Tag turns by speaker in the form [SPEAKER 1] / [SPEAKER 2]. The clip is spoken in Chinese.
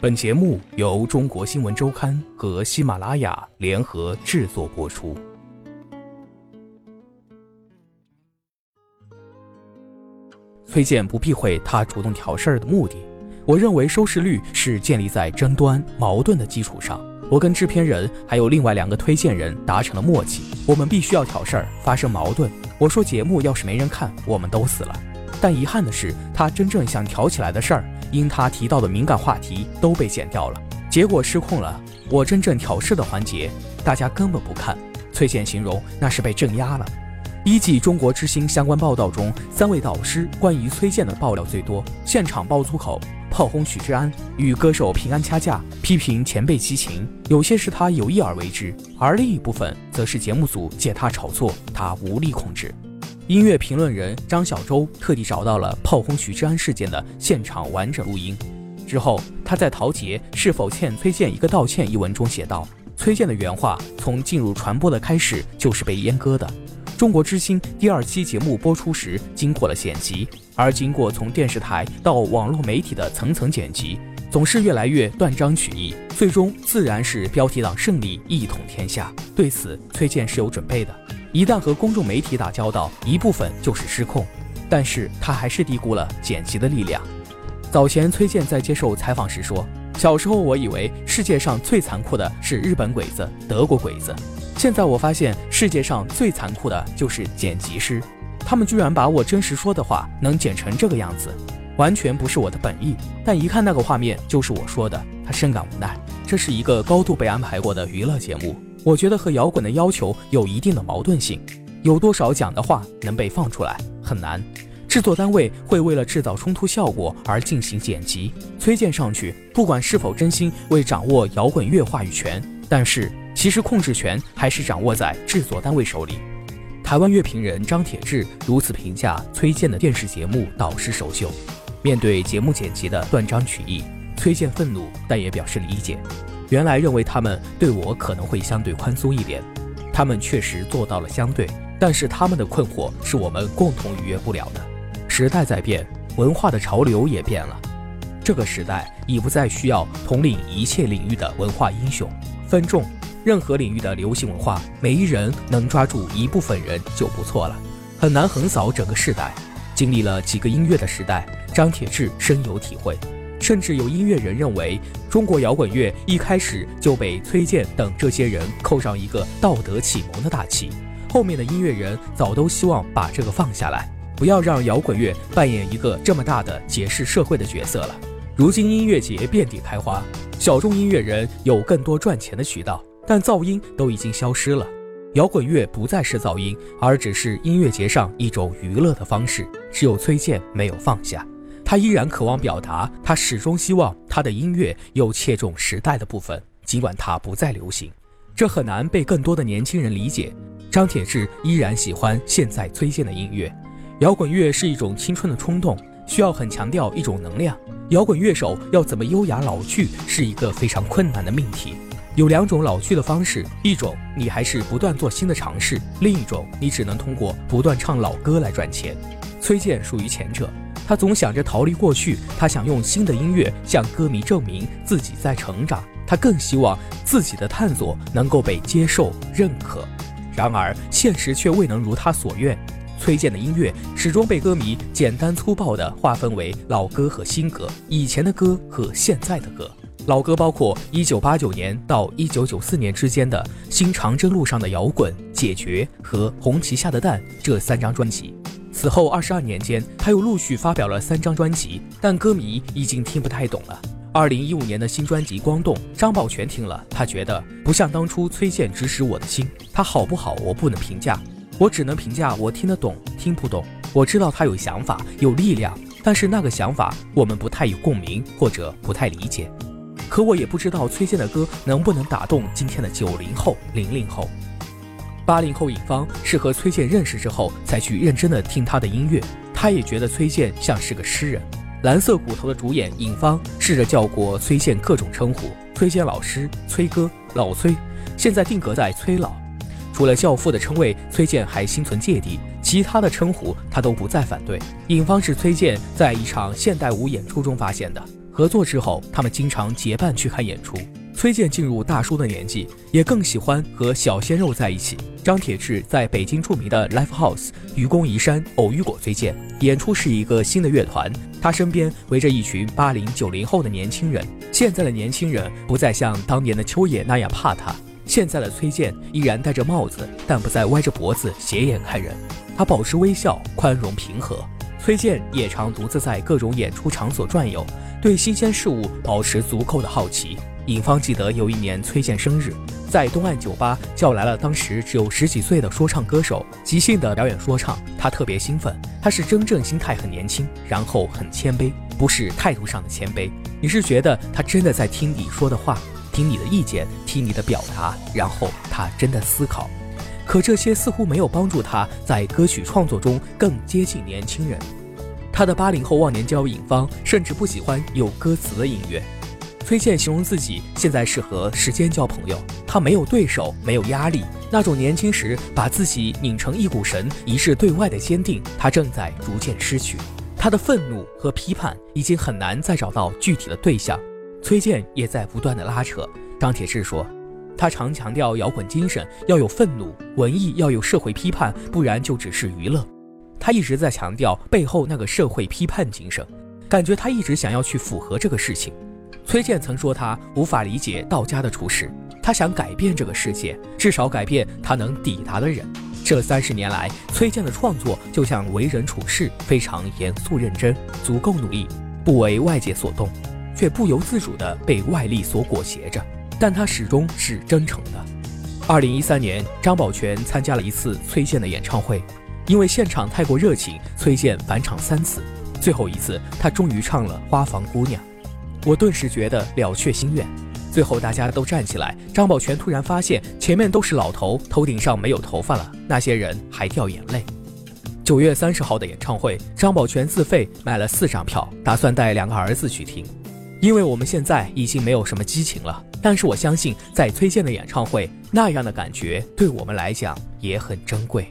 [SPEAKER 1] 本节目由中国新闻周刊和喜马拉雅联合制作播出。崔健不避讳他主动挑事儿的目的，我认为收视率是建立在争端、矛盾的基础上。我跟制片人还有另外两个推荐人达成了默契，我们必须要挑事儿，发生矛盾。我说节目要是没人看，我们都死了。但遗憾的是，他真正想挑起来的事儿，因他提到的敏感话题都被剪掉了，结果失控了。我真正挑事的环节，大家根本不看。崔健形容那是被镇压了。一季《中国之星》相关报道中，三位导师关于崔健的爆料最多，现场爆粗口，炮轰许志安，与歌手平安掐架，批评前辈激情，有些是他有意而为之，而另一部分则是节目组借他炒作，他无力控制。音乐评论人张小舟特地找到了炮轰许志安事件的现场完整录音，之后他在《陶杰是否欠崔健一个道歉》一文中写道：“崔健的原话从进入传播的开始就是被阉割的。中国之星第二期节目播出时经过了剪辑，而经过从电视台到网络媒体的层层剪辑，总是越来越断章取义，最终自然是标题党胜利，一统天下。对此，崔健是有准备的。”一旦和公众媒体打交道，一部分就是失控，但是他还是低估了剪辑的力量。早前崔健在接受采访时说：“小时候我以为世界上最残酷的是日本鬼子、德国鬼子，现在我发现世界上最残酷的就是剪辑师，他们居然把我真实说的话能剪成这个样子，完全不是我的本意。但一看那个画面就是我说的，他深感无奈。这是一个高度被安排过的娱乐节目。”我觉得和摇滚的要求有一定的矛盾性，有多少讲的话能被放出来很难。制作单位会为了制造冲突效果而进行剪辑，崔健上去，不管是否真心为掌握摇滚乐话语权，但是其实控制权还是掌握在制作单位手里。台湾乐评人张铁志如此评价崔健的电视节目《导师首秀》，面对节目剪辑的断章取义，崔健愤怒，但也表示理解。原来认为他们对我可能会相对宽松一点，他们确实做到了相对，但是他们的困惑是我们共同逾越不了的。时代在变，文化的潮流也变了，这个时代已不再需要统领一切领域的文化英雄，分众，任何领域的流行文化，每一人能抓住一部分人就不错了，很难横扫整个时代。经历了几个音乐的时代，张铁志深有体会。甚至有音乐人认为，中国摇滚乐一开始就被崔健等这些人扣上一个道德启蒙的大旗，后面的音乐人早都希望把这个放下来，不要让摇滚乐扮演一个这么大的解释社会的角色了。如今音乐节遍地开花，小众音乐人有更多赚钱的渠道，但噪音都已经消失了。摇滚乐不再是噪音，而只是音乐节上一种娱乐的方式。只有崔健没有放下。他依然渴望表达，他始终希望他的音乐有切中时代的部分，尽管它不再流行，这很难被更多的年轻人理解。张铁志依然喜欢现在崔健的音乐，摇滚乐是一种青春的冲动，需要很强调一种能量。摇滚乐手要怎么优雅老去，是一个非常困难的命题。有两种老去的方式，一种你还是不断做新的尝试，另一种你只能通过不断唱老歌来赚钱。崔健属于前者。他总想着逃离过去，他想用新的音乐向歌迷证明自己在成长。他更希望自己的探索能够被接受认可。然而，现实却未能如他所愿。崔健的音乐始终被歌迷简单粗暴地划分为老歌和新歌，以前的歌和现在的歌。老歌包括1989年到1994年之间的《新长征路上的摇滚》《解决》和《红旗下的蛋》这三张专辑。此后二十二年间，他又陆续发表了三张专辑，但歌迷已经听不太懂了。二零一五年的新专辑《光动》，张宝全听了，他觉得不像当初崔健指使我的心。他好不好，我不能评价，我只能评价我听得懂，听不懂。我知道他有想法，有力量，但是那个想法我们不太有共鸣，或者不太理解。可我也不知道崔健的歌能不能打动今天的九零后、零零后。八零后尹芳是和崔健认识之后才去认真的听他的音乐，他也觉得崔健像是个诗人。蓝色骨头的主演尹芳试着叫过崔健各种称呼，崔健老师、崔哥、老崔，现在定格在崔老。除了教父的称谓，崔健还心存芥蒂，其他的称呼他都不再反对。尹芳是崔健在一场现代舞演出中发现的。合作之后，他们经常结伴去看演出。崔健进入大叔的年纪，也更喜欢和小鲜肉在一起。张铁志在北京著名的 Live House 愚公移山偶遇过崔健，演出是一个新的乐团，他身边围着一群八零九零后的年轻人。现在的年轻人不再像当年的秋野那样怕他，现在的崔健依然戴着帽子，但不再歪着脖子斜眼看人，他保持微笑，宽容平和。崔健也常独自在各种演出场所转悠，对新鲜事物保持足够的好奇。尹芳记得有一年崔健生日，在东岸酒吧叫来了当时只有十几岁的说唱歌手，即兴的表演说唱。他特别兴奋，他是真正心态很年轻，然后很谦卑，不是态度上的谦卑。你是觉得他真的在听你说的话，听你的意见，听你的表达，然后他真的思考。可这些似乎没有帮助他在歌曲创作中更接近年轻人。他的八零后忘年交尹芳甚至不喜欢有歌词的音乐。崔健形容自己现在是和时间交朋友，他没有对手，没有压力，那种年轻时把自己拧成一股绳，一致对外的坚定，他正在逐渐失去。他的愤怒和批判已经很难再找到具体的对象，崔健也在不断的拉扯。张铁志说，他常强调摇滚精神要有愤怒，文艺要有社会批判，不然就只是娱乐。他一直在强调背后那个社会批判精神，感觉他一直想要去符合这个事情。崔健曾说他无法理解道家的处事，他想改变这个世界，至少改变他能抵达的人。这三十年来，崔健的创作就像为人处事，非常严肃认真，足够努力，不为外界所动，却不由自主地被外力所裹挟着。但他始终是真诚的。二零一三年，张宝全参加了一次崔健的演唱会，因为现场太过热情，崔健返场三次，最后一次他终于唱了《花房姑娘》。我顿时觉得了却心愿。最后大家都站起来，张宝全突然发现前面都是老头，头顶上没有头发了。那些人还掉眼泪。九月三十号的演唱会，张宝全自费买了四张票，打算带两个儿子去听。因为我们现在已经没有什么激情了，但是我相信在崔健的演唱会，那样的感觉对我们来讲也很珍贵。